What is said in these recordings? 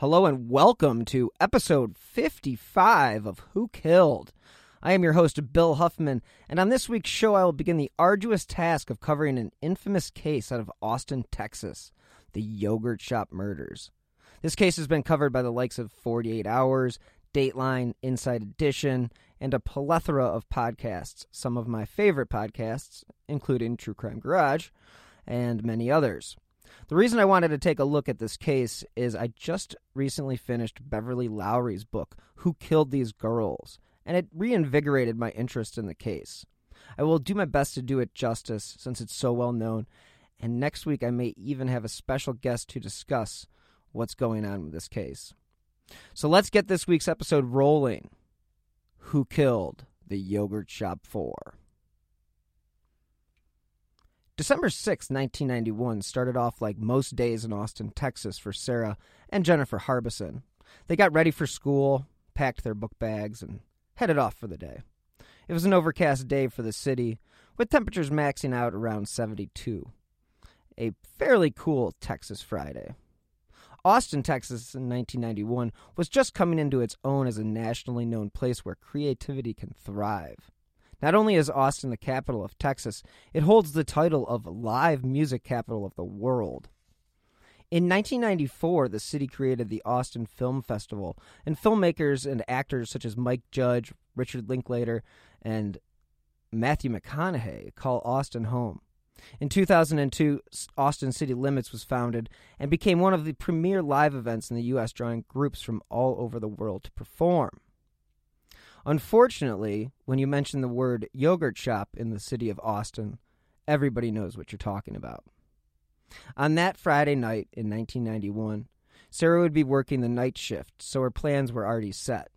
Hello and welcome to episode 55 of Who Killed. I am your host, Bill Huffman, and on this week's show, I will begin the arduous task of covering an infamous case out of Austin, Texas the Yogurt Shop murders. This case has been covered by the likes of 48 Hours, Dateline, Inside Edition, and a plethora of podcasts, some of my favorite podcasts, including True Crime Garage, and many others. The reason I wanted to take a look at this case is I just recently finished Beverly Lowry's book, Who Killed These Girls, and it reinvigorated my interest in the case. I will do my best to do it justice since it's so well known, and next week I may even have a special guest to discuss what's going on with this case. So let's get this week's episode rolling. Who killed the Yogurt Shop 4? December 6, 1991 started off like most days in Austin, Texas for Sarah and Jennifer Harbison. They got ready for school, packed their book bags, and headed off for the day. It was an overcast day for the city, with temperatures maxing out around 72. A fairly cool Texas Friday. Austin, Texas in 1991 was just coming into its own as a nationally known place where creativity can thrive. Not only is Austin the capital of Texas, it holds the title of live music capital of the world. In 1994, the city created the Austin Film Festival, and filmmakers and actors such as Mike Judge, Richard Linklater, and Matthew McConaughey call Austin home. In 2002, Austin City Limits was founded and became one of the premier live events in the U.S., drawing groups from all over the world to perform. Unfortunately, when you mention the word yogurt shop in the city of Austin, everybody knows what you're talking about. On that Friday night in 1991, Sarah would be working the night shift, so her plans were already set.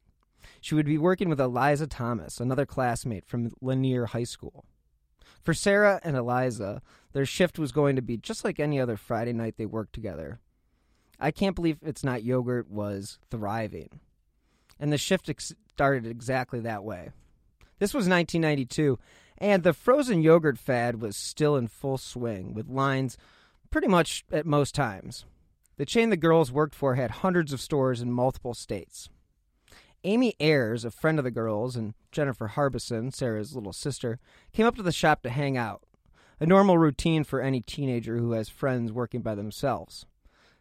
She would be working with Eliza Thomas, another classmate from Lanier High School. For Sarah and Eliza, their shift was going to be just like any other Friday night they worked together. I can't believe it's not yogurt was thriving. And the shift ex- started exactly that way. This was 1992, and the frozen yogurt fad was still in full swing, with lines pretty much at most times. The chain the girls worked for had hundreds of stores in multiple states. Amy Ayers, a friend of the girls, and Jennifer Harbison, Sarah's little sister, came up to the shop to hang out. A normal routine for any teenager who has friends working by themselves.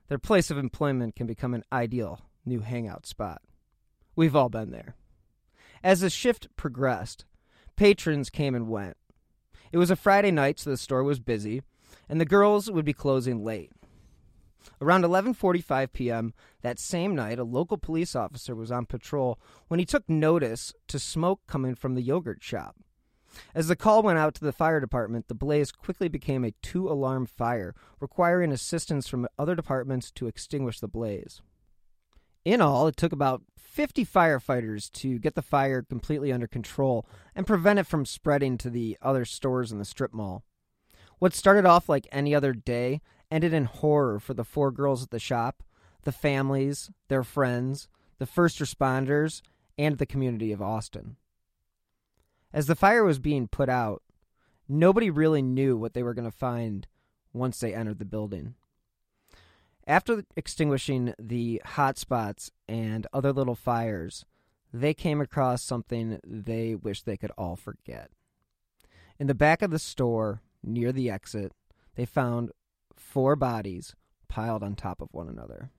Their place of employment can become an ideal new hangout spot. We've all been there. As the shift progressed, patrons came and went. It was a Friday night, so the store was busy, and the girls would be closing late. Around 11:45 p.m. that same night, a local police officer was on patrol when he took notice to smoke coming from the yogurt shop. As the call went out to the fire department, the blaze quickly became a two-alarm fire, requiring assistance from other departments to extinguish the blaze. In all, it took about 50 firefighters to get the fire completely under control and prevent it from spreading to the other stores in the strip mall. What started off like any other day ended in horror for the four girls at the shop, the families, their friends, the first responders, and the community of Austin. As the fire was being put out, nobody really knew what they were going to find once they entered the building. After extinguishing the hot spots and other little fires, they came across something they wish they could all forget. In the back of the store, near the exit, they found four bodies piled on top of one another.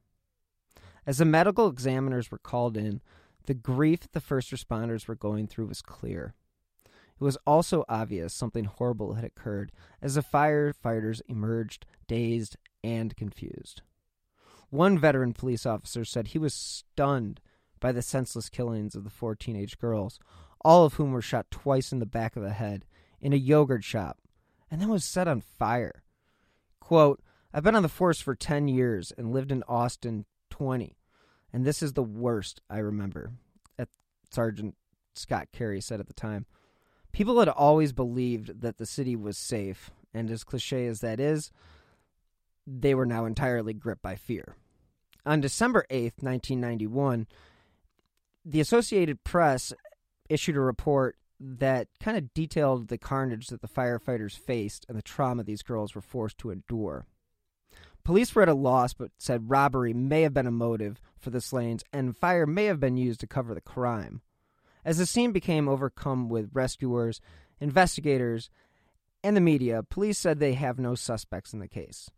As the medical examiners were called in, the grief the first responders were going through was clear. It was also obvious something horrible had occurred as the firefighters emerged dazed and confused. One veteran police officer said he was stunned by the senseless killings of the four teenage girls, all of whom were shot twice in the back of the head in a yogurt shop and then was set on fire. Quote, I've been on the force for 10 years and lived in Austin 20, And this is the worst I remember, Sergeant Scott Carey said at the time. People had always believed that the city was safe, and as cliche as that is, they were now entirely gripped by fear. On December 8th, 1991, the Associated Press issued a report that kind of detailed the carnage that the firefighters faced and the trauma these girls were forced to endure. Police were at a loss, but said robbery may have been a motive for the slayings and fire may have been used to cover the crime. As the scene became overcome with rescuers, investigators, and the media, police said they have no suspects in the case.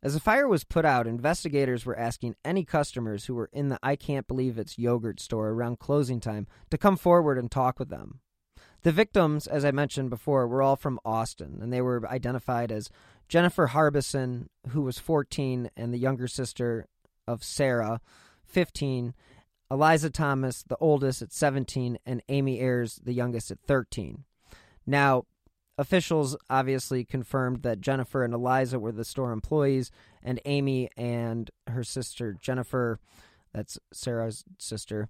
As the fire was put out, investigators were asking any customers who were in the I Can't Believe It's yogurt store around closing time to come forward and talk with them. The victims, as I mentioned before, were all from Austin, and they were identified as Jennifer Harbison, who was 14, and the younger sister of Sarah, 15, Eliza Thomas, the oldest, at 17, and Amy Ayers, the youngest, at 13. Now, officials obviously confirmed that Jennifer and Eliza were the store employees, and Amy and her sister Jennifer, that's Sarah's sister,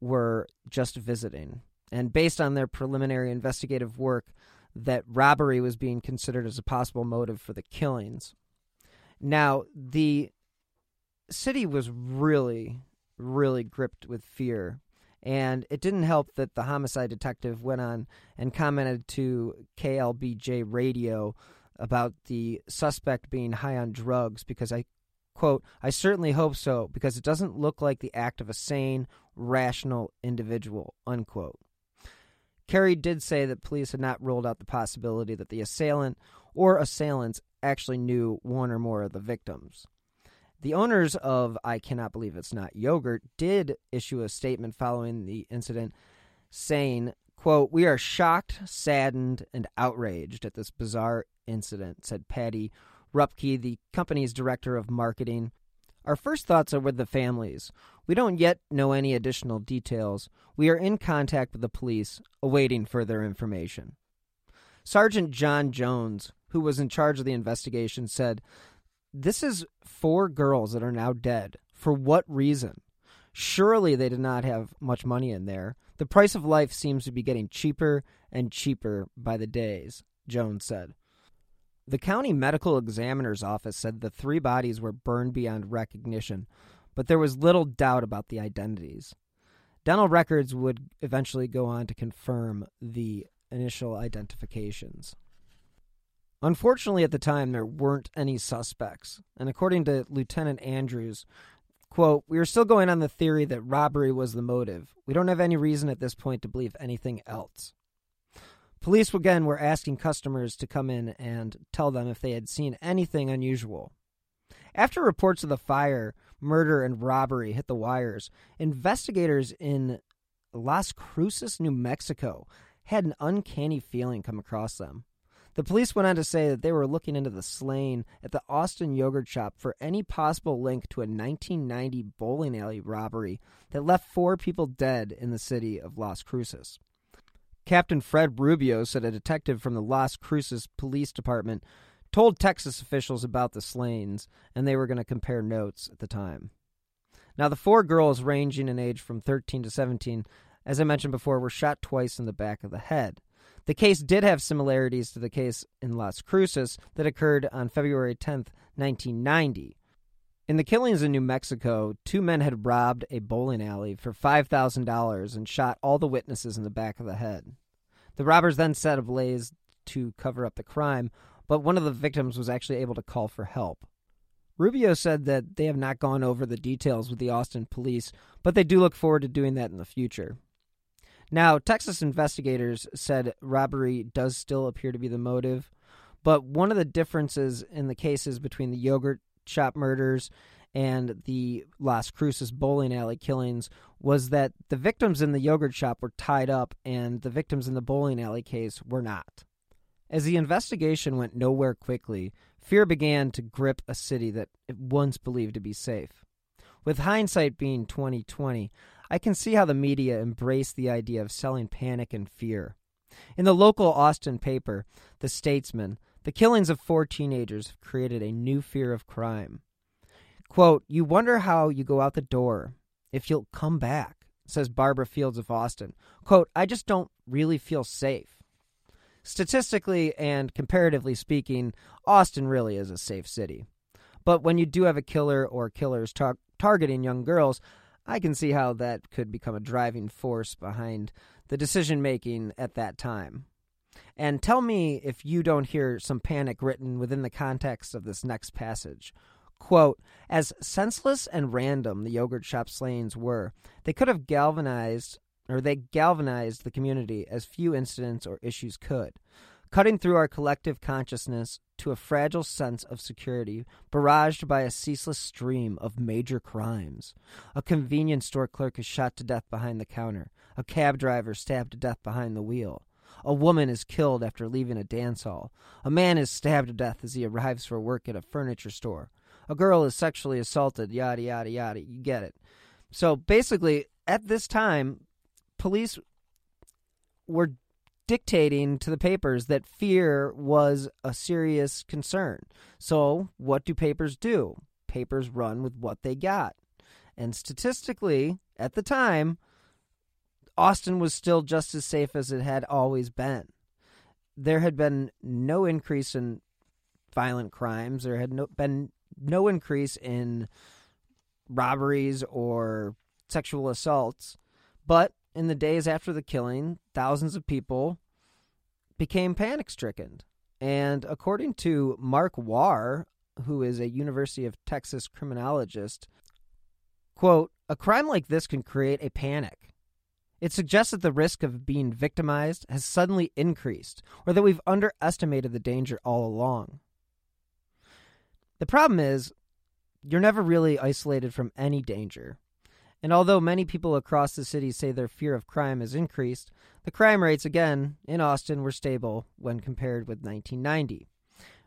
were just visiting. And based on their preliminary investigative work, that robbery was being considered as a possible motive for the killings. Now, the city was really, really gripped with fear and it didn't help that the homicide detective went on and commented to KLBJ radio about the suspect being high on drugs because I quote, I certainly hope so because it doesn't look like the act of a sane, rational individual, unquote. Carey did say that police had not ruled out the possibility that the assailant or assailants actually knew one or more of the victims. The owners of I Cannot Believe It's Not Yogurt did issue a statement following the incident saying, quote, We are shocked, saddened, and outraged at this bizarre incident, said Patty Rupke, the company's director of marketing. Our first thoughts are with the families. We don't yet know any additional details. We are in contact with the police, awaiting further information. Sergeant John Jones, who was in charge of the investigation, said this is four girls that are now dead. For what reason? Surely they did not have much money in there. The price of life seems to be getting cheaper and cheaper by the days, Jones said. The county medical examiner's office said the three bodies were burned beyond recognition, but there was little doubt about the identities. Dental records would eventually go on to confirm the initial identifications. Unfortunately, at the time, there weren't any suspects. And according to Lieutenant Andrews, quote, we are still going on the theory that robbery was the motive. We don't have any reason at this point to believe anything else. Police again were asking customers to come in and tell them if they had seen anything unusual. After reports of the fire, murder, and robbery hit the wires, investigators in Las Cruces, New Mexico, had an uncanny feeling come across them. The police went on to say that they were looking into the slaying at the Austin Yogurt Shop for any possible link to a 1990 bowling alley robbery that left four people dead in the city of Las Cruces. Captain Fred Rubio said a detective from the Las Cruces Police Department told Texas officials about the slayings, and they were going to compare notes at the time. Now, the four girls, ranging in age from 13 to 17, as I mentioned before, were shot twice in the back of the head. The case did have similarities to the case in Las Cruces that occurred on February 10, 1990. In the killings in New Mexico, two men had robbed a bowling alley for $5,000 and shot all the witnesses in the back of the head. The robbers then set ablaze to cover up the crime, but one of the victims was actually able to call for help. Rubio said that they have not gone over the details with the Austin police, but they do look forward to doing that in the future. Now, Texas investigators said robbery does still appear to be the motive, but one of the differences in the cases between the yogurt shop murders and the Las Cruces bowling alley killings was that the victims in the yogurt shop were tied up and the victims in the bowling alley case were not. As the investigation went nowhere quickly, fear began to grip a city that it once believed to be safe. With hindsight being 2020, I can see how the media embraced the idea of selling panic and fear. In the local Austin paper, The Statesman, the killings of four teenagers have created a new fear of crime. Quote, You wonder how you go out the door, if you'll come back, says Barbara Fields of Austin. Quote, I just don't really feel safe. Statistically and comparatively speaking, Austin really is a safe city. But when you do have a killer or killers tar- targeting young girls, I can see how that could become a driving force behind the decision making at that time. And tell me if you don't hear some panic written within the context of this next passage. Quote, as senseless and random the yogurt shop slayings were, they could have galvanized or they galvanized the community as few incidents or issues could, cutting through our collective consciousness to a fragile sense of security, barraged by a ceaseless stream of major crimes. A convenience store clerk is shot to death behind the counter, a cab driver stabbed to death behind the wheel. A woman is killed after leaving a dance hall. A man is stabbed to death as he arrives for work at a furniture store a girl is sexually assaulted, yada, yada, yada. You get it. So basically, at this time, police were dictating to the papers that fear was a serious concern. So, what do papers do? Papers run with what they got. And statistically, at the time, Austin was still just as safe as it had always been. There had been no increase in violent crimes. There had no, been no increase in robberies or sexual assaults. But in the days after the killing, thousands of people became panic stricken. And according to Mark Warr, who is a University of Texas criminologist, quote, a crime like this can create a panic. It suggests that the risk of being victimized has suddenly increased, or that we've underestimated the danger all along. The problem is, you're never really isolated from any danger. And although many people across the city say their fear of crime has increased, the crime rates, again, in Austin were stable when compared with 1990.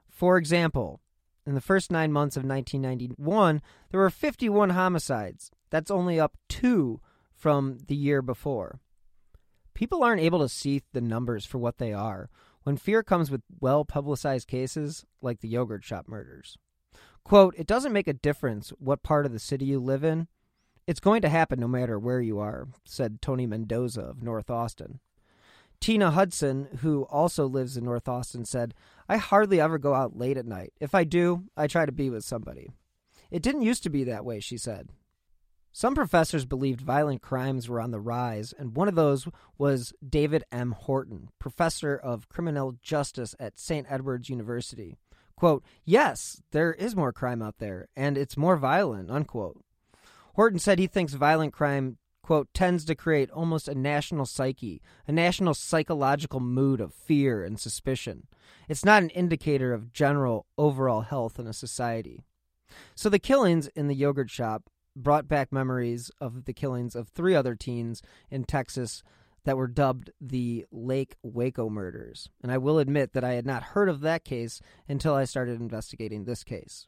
For example, in the first nine months of 1991, there were 51 homicides. That's only up two from the year before. People aren't able to see the numbers for what they are when fear comes with well publicized cases like the yogurt shop murders. Quote, it doesn't make a difference what part of the city you live in. It's going to happen no matter where you are, said Tony Mendoza of North Austin. Tina Hudson, who also lives in North Austin, said, I hardly ever go out late at night. If I do, I try to be with somebody. It didn't used to be that way, she said. Some professors believed violent crimes were on the rise, and one of those was David M. Horton, professor of criminal justice at St. Edward's University quote, yes, there is more crime out there, and it's more violent, unquote. Horton said he thinks violent crime, quote, tends to create almost a national psyche, a national psychological mood of fear and suspicion. It's not an indicator of general overall health in a society. So the killings in the yogurt shop brought back memories of the killings of three other teens in Texas that were dubbed the Lake Waco murders. And I will admit that I had not heard of that case until I started investigating this case.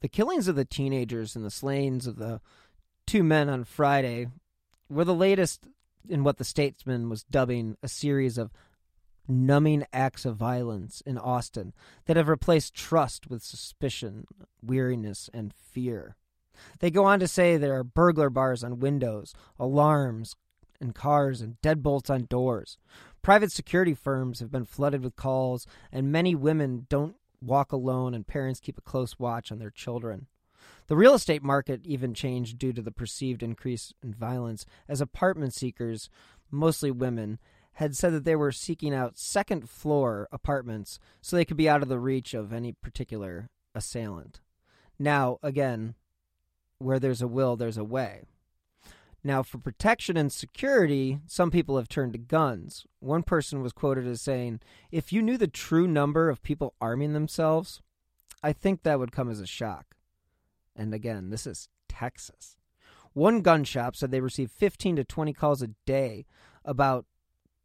The killings of the teenagers and the slayings of the two men on Friday were the latest in what the statesman was dubbing a series of numbing acts of violence in Austin that have replaced trust with suspicion, weariness, and fear. They go on to say there are burglar bars on windows, alarms in cars, and deadbolts on doors. Private security firms have been flooded with calls, and many women don't walk alone, and parents keep a close watch on their children. The real estate market even changed due to the perceived increase in violence, as apartment seekers, mostly women, had said that they were seeking out second floor apartments so they could be out of the reach of any particular assailant. Now, again, where there's a will, there's a way. Now, for protection and security, some people have turned to guns. One person was quoted as saying, If you knew the true number of people arming themselves, I think that would come as a shock. And again, this is Texas. One gun shop said they received 15 to 20 calls a day about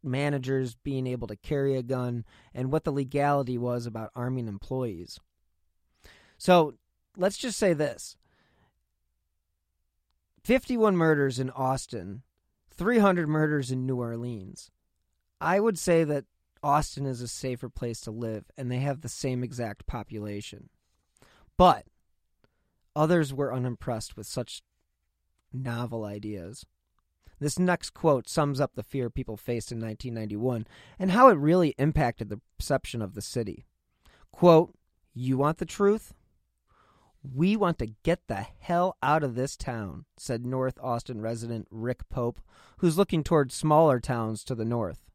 managers being able to carry a gun and what the legality was about arming employees. So let's just say this 51 murders in Austin, 300 murders in New Orleans. I would say that Austin is a safer place to live and they have the same exact population. But others were unimpressed with such novel ideas. This next quote sums up the fear people faced in 1991 and how it really impacted the perception of the city. Quote, You want the truth? We want to get the hell out of this town, said North Austin resident Rick Pope, who's looking toward smaller towns to the north.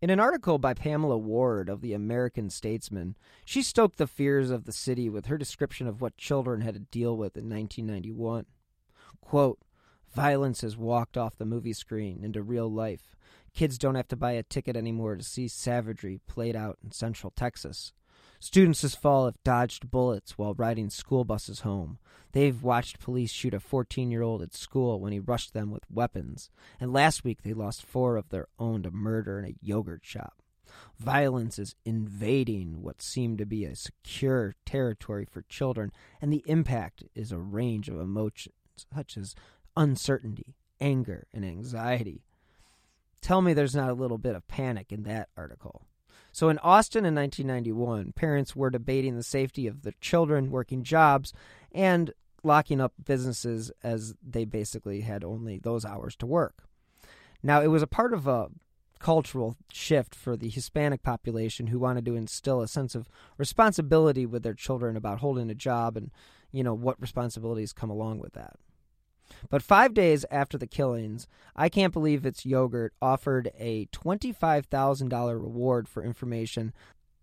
In an article by Pamela Ward of the American Statesman, she stoked the fears of the city with her description of what children had to deal with in 1991. Quote, Violence has walked off the movie screen into real life. Kids don't have to buy a ticket anymore to see savagery played out in Central Texas. Students this fall have dodged bullets while riding school buses home. They've watched police shoot a 14 year old at school when he rushed them with weapons. And last week they lost four of their own to murder in a yogurt shop. Violence is invading what seemed to be a secure territory for children, and the impact is a range of emotions such as uncertainty, anger, and anxiety. Tell me there's not a little bit of panic in that article. So in Austin in 1991, parents were debating the safety of their children working jobs and locking up businesses as they basically had only those hours to work. Now, it was a part of a cultural shift for the Hispanic population who wanted to instill a sense of responsibility with their children about holding a job and, you know, what responsibilities come along with that. But five days after the killings, I Can't Believe It's Yogurt offered a $25,000 reward for information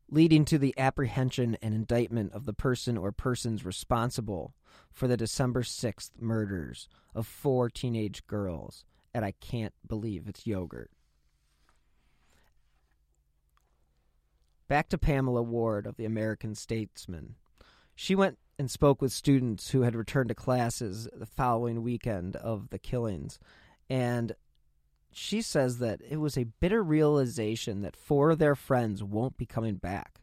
leading to the apprehension and indictment of the person or persons responsible for the December 6th murders of four teenage girls at I Can't Believe It's Yogurt. Back to Pamela Ward of the American Statesman. She went and spoke with students who had returned to classes the following weekend of the killings. And she says that it was a bitter realization that four of their friends won't be coming back.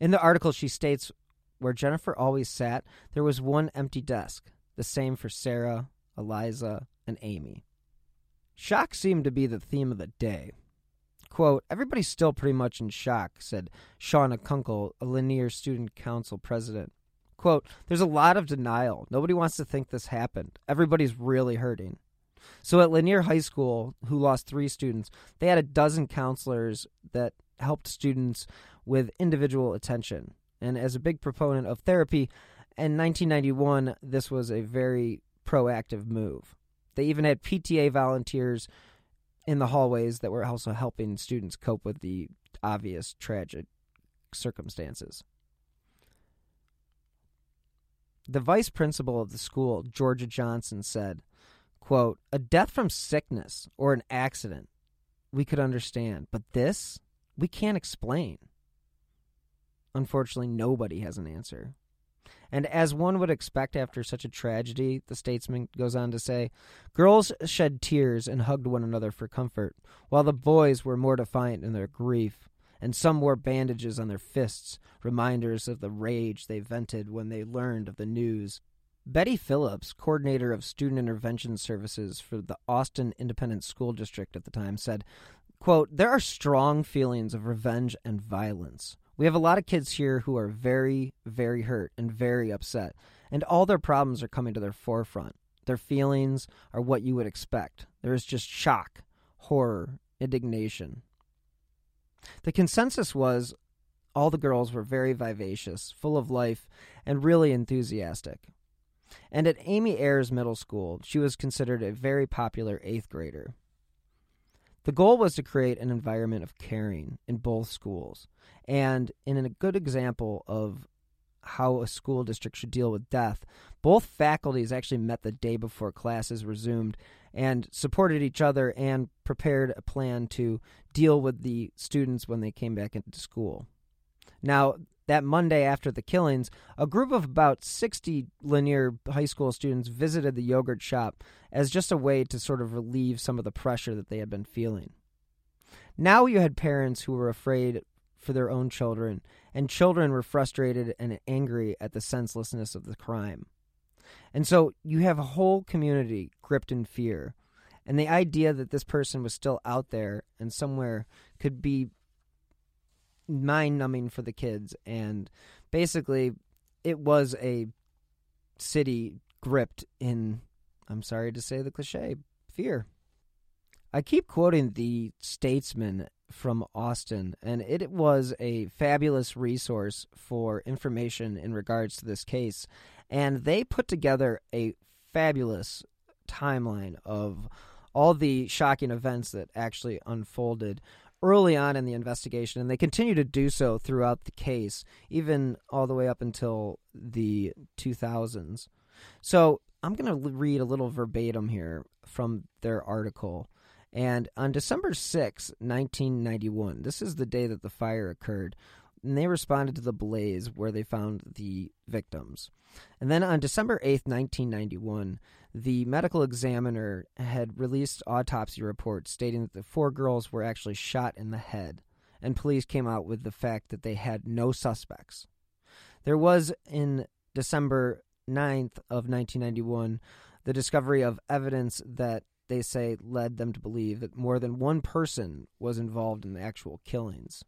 In the article, she states where Jennifer always sat, there was one empty desk, the same for Sarah, Eliza, and Amy. Shock seemed to be the theme of the day. Quote, Everybody's still pretty much in shock, said Shauna Kunkel, a Lanier Student Council president. Quote, there's a lot of denial. Nobody wants to think this happened. Everybody's really hurting. So at Lanier High School, who lost three students, they had a dozen counselors that helped students with individual attention. And as a big proponent of therapy, in 1991, this was a very proactive move. They even had PTA volunteers in the hallways that were also helping students cope with the obvious tragic circumstances. The vice principal of the school, Georgia Johnson, said, quote, A death from sickness or an accident, we could understand, but this, we can't explain. Unfortunately, nobody has an answer. And as one would expect after such a tragedy, the statesman goes on to say, girls shed tears and hugged one another for comfort, while the boys were more defiant in their grief and some wore bandages on their fists, reminders of the rage they vented when they learned of the news. Betty Phillips, coordinator of student intervention services for the Austin Independent School District at the time, said, quote, There are strong feelings of revenge and violence. We have a lot of kids here who are very, very hurt and very upset, and all their problems are coming to their forefront. Their feelings are what you would expect. There is just shock, horror, indignation. The consensus was all the girls were very vivacious, full of life, and really enthusiastic. And at Amy Ayers Middle School, she was considered a very popular eighth grader. The goal was to create an environment of caring in both schools, and in a good example of how a school district should deal with death, both faculties actually met the day before classes resumed and supported each other and prepared a plan to deal with the students when they came back into school. Now, That Monday after the killings, a group of about 60 Lanier high school students visited the yogurt shop as just a way to sort of relieve some of the pressure that they had been feeling. Now you had parents who were afraid for their own children, and children were frustrated and angry at the senselessness of the crime. And so you have a whole community gripped in fear. And the idea that this person was still out there and somewhere could be mind numbing for the kids. And basically, it was a city gripped in, I'm sorry to say the cliche, fear. I keep quoting the Statesman from Austin, and it was a fabulous resource for information in regards to this case. And they put together a fabulous timeline of all the shocking events that actually unfolded early on in the investigation, and they continue to do so throughout the case, even all the way up until the 2000s. So I'm going to read a little verbatim here from their article. And on December 6, 1991, this is the day that the fire occurred, and they responded to the blaze where they found the victims. And then on December 8th, 1991, the medical examiner had released autopsy reports stating that the four girls were actually shot in the head, and police came out with the fact that they had no suspects. There was in December 9th of 1991 the discovery of evidence that they say led them to believe that more than one person was involved in the actual killings.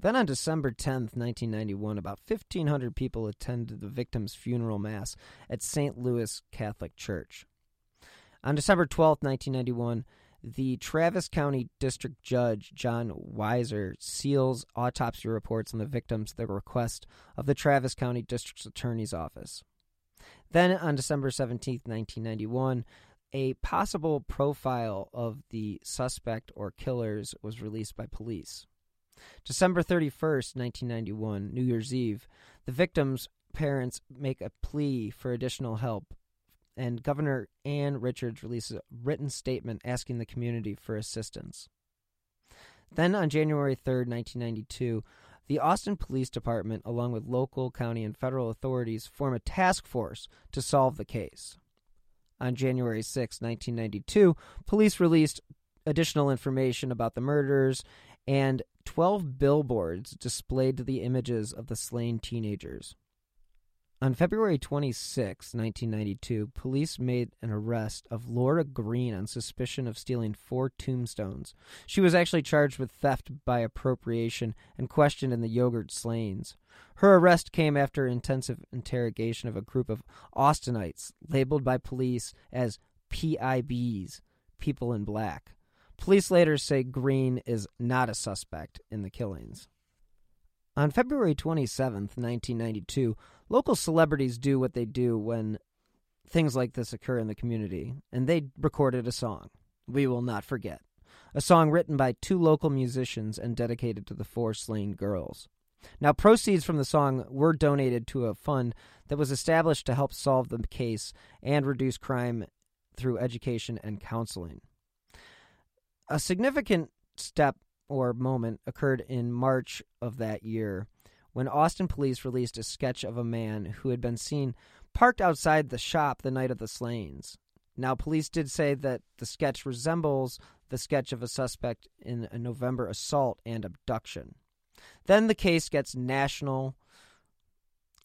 Then on December 10th, 1991, about 1,500 people attended the victim's funeral mass at St. Louis Catholic Church. On December 12th, 1991, the Travis County District Judge John Weiser seals autopsy reports on the victims at the request of the Travis County District Attorney's Office. Then on December 17th, 1991, a possible profile of the suspect or killers was released by police. December 31st, 1991, New Year's Eve, the victims' parents make a plea for additional help, and Governor Ann Richards releases a written statement asking the community for assistance. Then on January 3rd, 1992, the Austin Police Department, along with local, county, and federal authorities, form a task force to solve the case. On January 6, 1992, police released additional information about the murders and 12 billboards displayed the images of the slain teenagers. On February 26, 1992, police made an arrest of Laura Green on suspicion of stealing four tombstones. She was actually charged with theft by appropriation and questioned in the yogurt slayings. Her arrest came after intensive interrogation of a group of Austinites labeled by police as PIBs, people in black. Police later say Green is not a suspect in the killings. On February 27, 1992, local celebrities do what they do when things like this occur in the community, and they recorded a song, We Will Not Forget, a song written by two local musicians and dedicated to the four slain girls. Now, proceeds from the song were donated to a fund that was established to help solve the case and reduce crime through education and counseling. A significant step or moment occurred in March of that year when Austin police released a sketch of a man who had been seen parked outside the shop the night of the slayings. Now, police did say that the sketch resembles the sketch of a suspect in a November assault and abduction. Then the case gets national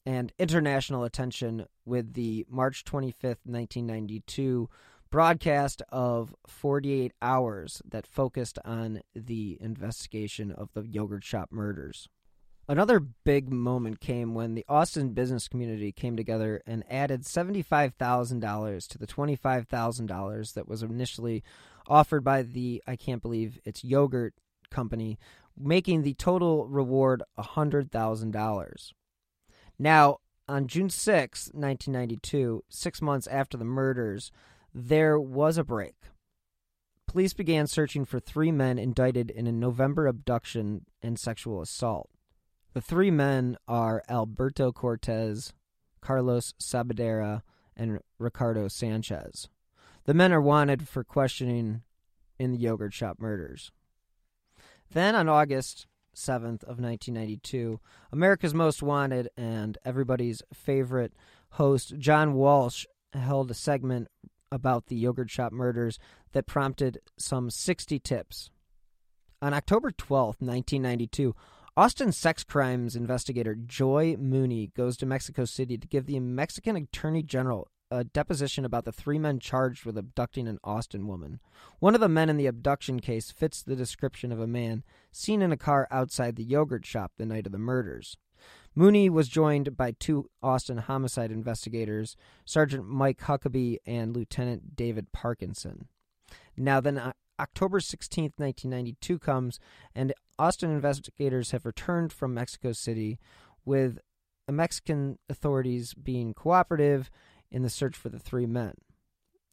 and international attention with the March 25th, 1992 broadcast of 48 hours that focused on the investigation of the yogurt shop murders. Another big moment came when the Austin business community came together and added $75,000 to the $25,000 that was initially offered by the, I can't believe it's yogurt company, making the total reward $100,000. Now, on June 6, 1992, six months after the murders, there was a break. Police began searching for three men indicted in a November abduction and sexual assault. The three men are Alberto Cortez, Carlos Sabadera, and Ricardo Sanchez. The men are wanted for questioning in the yogurt shop murders. Then on August 7th of 1992, America's Most Wanted and everybody's favorite host John Walsh held a segment about the yogurt shop murders that prompted some 60 tips. On October 12, 1992, Austin sex crimes investigator Joy Mooney goes to Mexico City to give the Mexican Attorney General a deposition about the three men charged with abducting an Austin woman. One of the men in the abduction case fits the description of a man seen in a car outside the yogurt shop the night of the murders. Mooney was joined by two Austin homicide investigators, Sergeant Mike Huckabee and Lieutenant David Parkinson. Now, then, October 16th, 1992 comes, and Austin investigators have returned from Mexico City with Mexican authorities being cooperative in the search for the three men.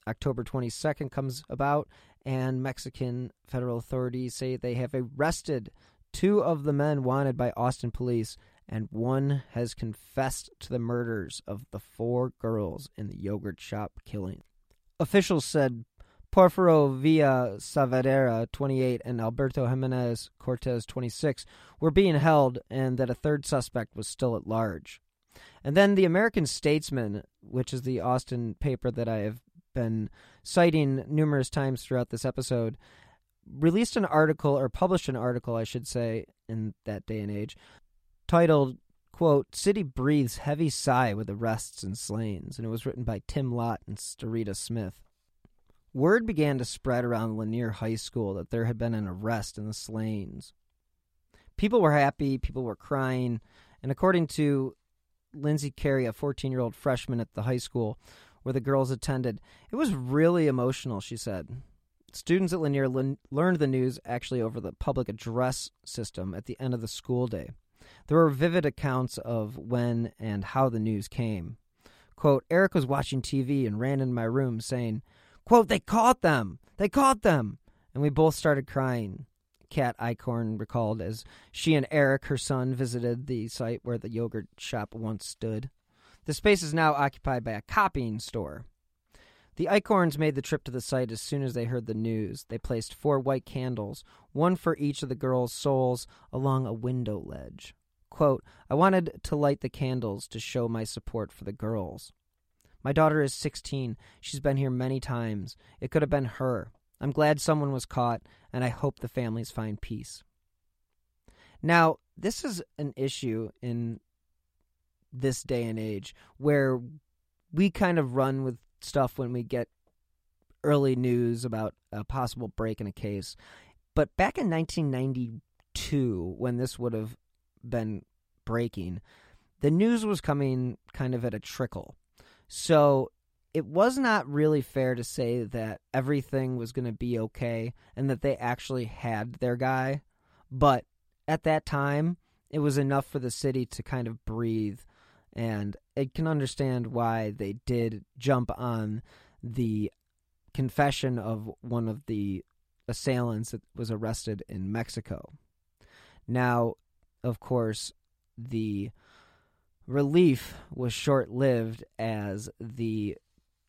October 22nd comes about, and Mexican federal authorities say they have arrested two of the men wanted by Austin police, and one has confessed to the murders of the four girls in the yogurt shop killing. Officials said Porfirio Villa Saavedra, 28, and Alberto Jimenez Cortez, 26, were being held, and that a third suspect was still at large. And then the American Statesman, which is the Austin paper that I have been citing numerous times throughout this episode, released an article, or published an article, I should say, in that day and age, titled, quote, City Breathes Heavy Sigh with Arrests and Slayings, and it was written by Tim Lott and Starita Smith. Word began to spread around Lanier High School that there had been an arrest in the slayings. People were happy, people were crying, and according to Lindsay Carey, a 14 year old freshman at the high school where the girls attended. It was really emotional, she said. Students at Lanier learned the news actually over the public address system at the end of the school day. There were vivid accounts of when and how the news came. Quote, Eric was watching TV and ran in my room saying, quote, they caught them! They caught them! And we both started crying. Kat Eichhorn recalled as she and Eric, her son, visited the site where the yogurt shop once stood. The space is now occupied by a copying store. The Eichhorns made the trip to the site as soon as they heard the news. They placed four white candles, one for each of the girls' souls, along a window ledge. Quote, I wanted to light the candles to show my support for the girls. My daughter is 16. She's been here many times. It could have been her. I'm glad someone was caught, and I hope the families find peace. Now, this is an issue in this day and age where we kind of run with stuff when we get early news about a possible break in a case. But back in 1992, when this would have been breaking, the news was coming kind of at a trickle. So it was not really fair to say that everything was going to be okay and that they actually had their guy. But at that time, it was enough for the city to kind of breathe. And it can understand why they did jump on the confession of one of the assailants that was arrested in Mexico. Now, of course, the relief was short lived as the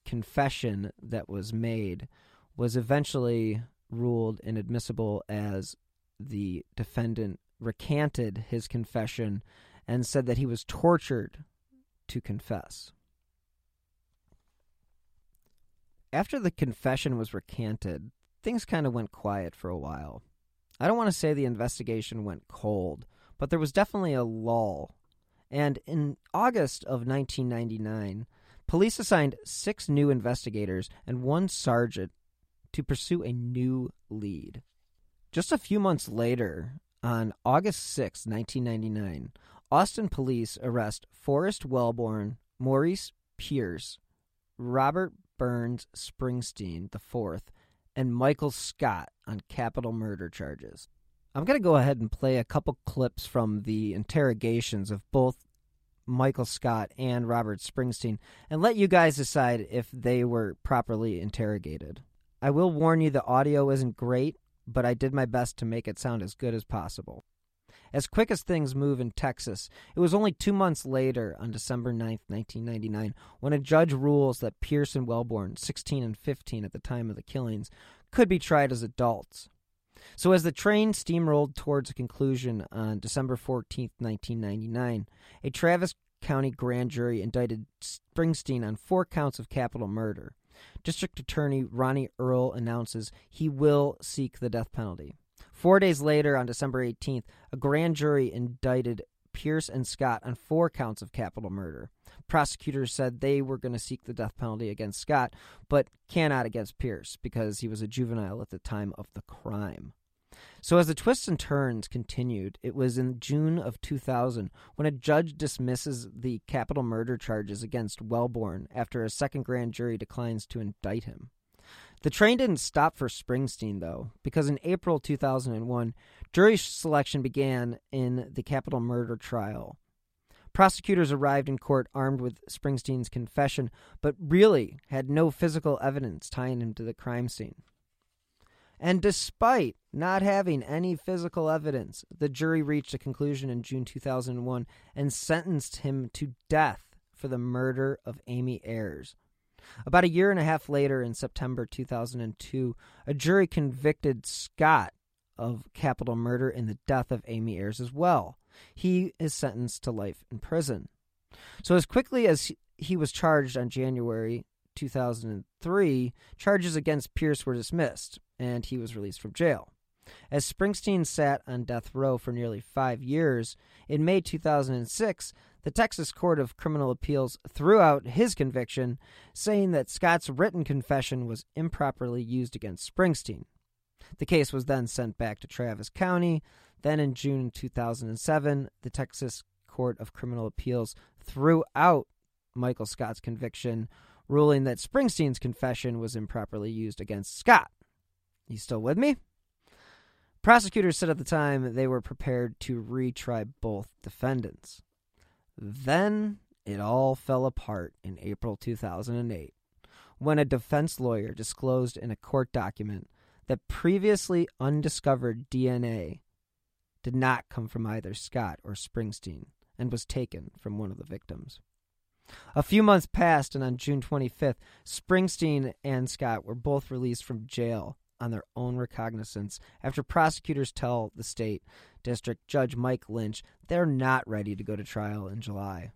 confession that was made was eventually ruled inadmissible as the defendant recanted his confession and said that he was tortured to confess. After the confession was recanted, things kind of went quiet for a while. I don't want to say the investigation went cold, but there was definitely a lull. And in August of 1999, Police assigned six new investigators and one sergeant to pursue a new lead. Just a few months later, on August 6, 1999, Austin police arrest Forrest Welborn, Maurice Pierce, Robert Burns Springsteen IV, and Michael Scott on capital murder charges. I'm going to go ahead and play a couple clips from the interrogations of both Michael Scott and Robert Springsteen and let you guys decide if they were properly interrogated. I will warn you the audio isn't great, but I did my best to make it sound as good as possible. As quick as things move in Texas, it was only two months later, on December 9, 1999, when a judge rules that Pierce and Welborn, 16 and 15 at the time of the killings, could be tried as adults. So, as the train steamrolled towards a conclusion on December 14, 1999, a Travis County grand jury indicted Springsteen on four counts of capital murder. District Attorney Ronnie Earle announces he will seek the death penalty. Four days later, on December 18th, a grand jury indicted Pierce and Scott on four counts of capital murder. Prosecutors said they were going to seek the death penalty against Scott, but cannot against Pierce because he was a juvenile at the time of the crime. So, as the twists and turns continued, it was in June of 2000 when a judge dismisses the capital murder charges against Welborn after a second grand jury declines to indict him. The train didn't stop for Springsteen, though, because in April 2001, jury selection began in the capital murder trial. Prosecutors arrived in court armed with Springsteen's confession, but really had no physical evidence tying him to the crime scene. And despite not having any physical evidence, the jury reached a conclusion in June 2001 and sentenced him to death for the murder of Amy Ayers. About a year and a half later, in September 2002, a jury convicted Scott of capital murder in the death of Amy Ayers as well. He is sentenced to life in prison. So, as quickly as he was charged on January 2003, charges against Pierce were dismissed, and he was released from jail. As Springsteen sat on death row for nearly five years, in May 2006, the Texas Court of Criminal Appeals threw out his conviction, saying that Scott's written confession was improperly used against Springsteen. The case was then sent back to Travis County. Then, in June 2007, the Texas Court of Criminal Appeals threw out Michael Scott's conviction, ruling that Springsteen's confession was improperly used against Scott. You still with me? Prosecutors said at the time they were prepared to retry both defendants. Then it all fell apart in April 2008 when a defense lawyer disclosed in a court document that previously undiscovered DNA did not come from either Scott or Springsteen and was taken from one of the victims. A few months passed, and on June 25th, Springsteen and Scott were both released from jail on their own recognizance after prosecutors tell the state district judge Mike Lynch they're not ready to go to trial in July.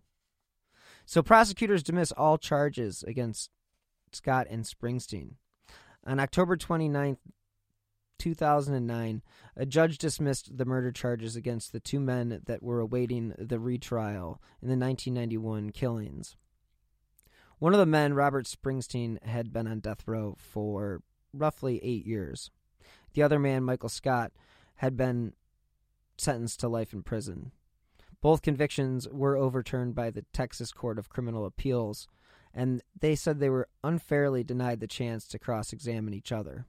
So prosecutors dismiss all charges against Scott and Springsteen. On October 29th, 2009, a judge dismissed the murder charges against the two men that were awaiting the retrial in the 1991 killings. One of the men, Robert Springsteen, had been on death row for roughly eight years. The other man, Michael Scott, had been sentenced to life in prison. Both convictions were overturned by the Texas Court of Criminal Appeals, and they said they were unfairly denied the chance to cross examine each other.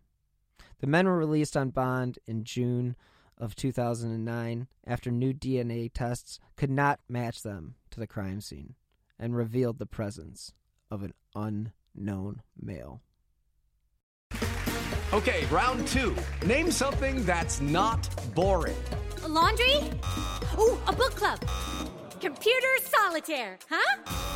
The men were released on bond in June of 2009 after new DNA tests could not match them to the crime scene and revealed the presence of an unknown male. Okay, round two. Name something that's not boring. A laundry? Ooh, a book club. Computer solitaire, huh?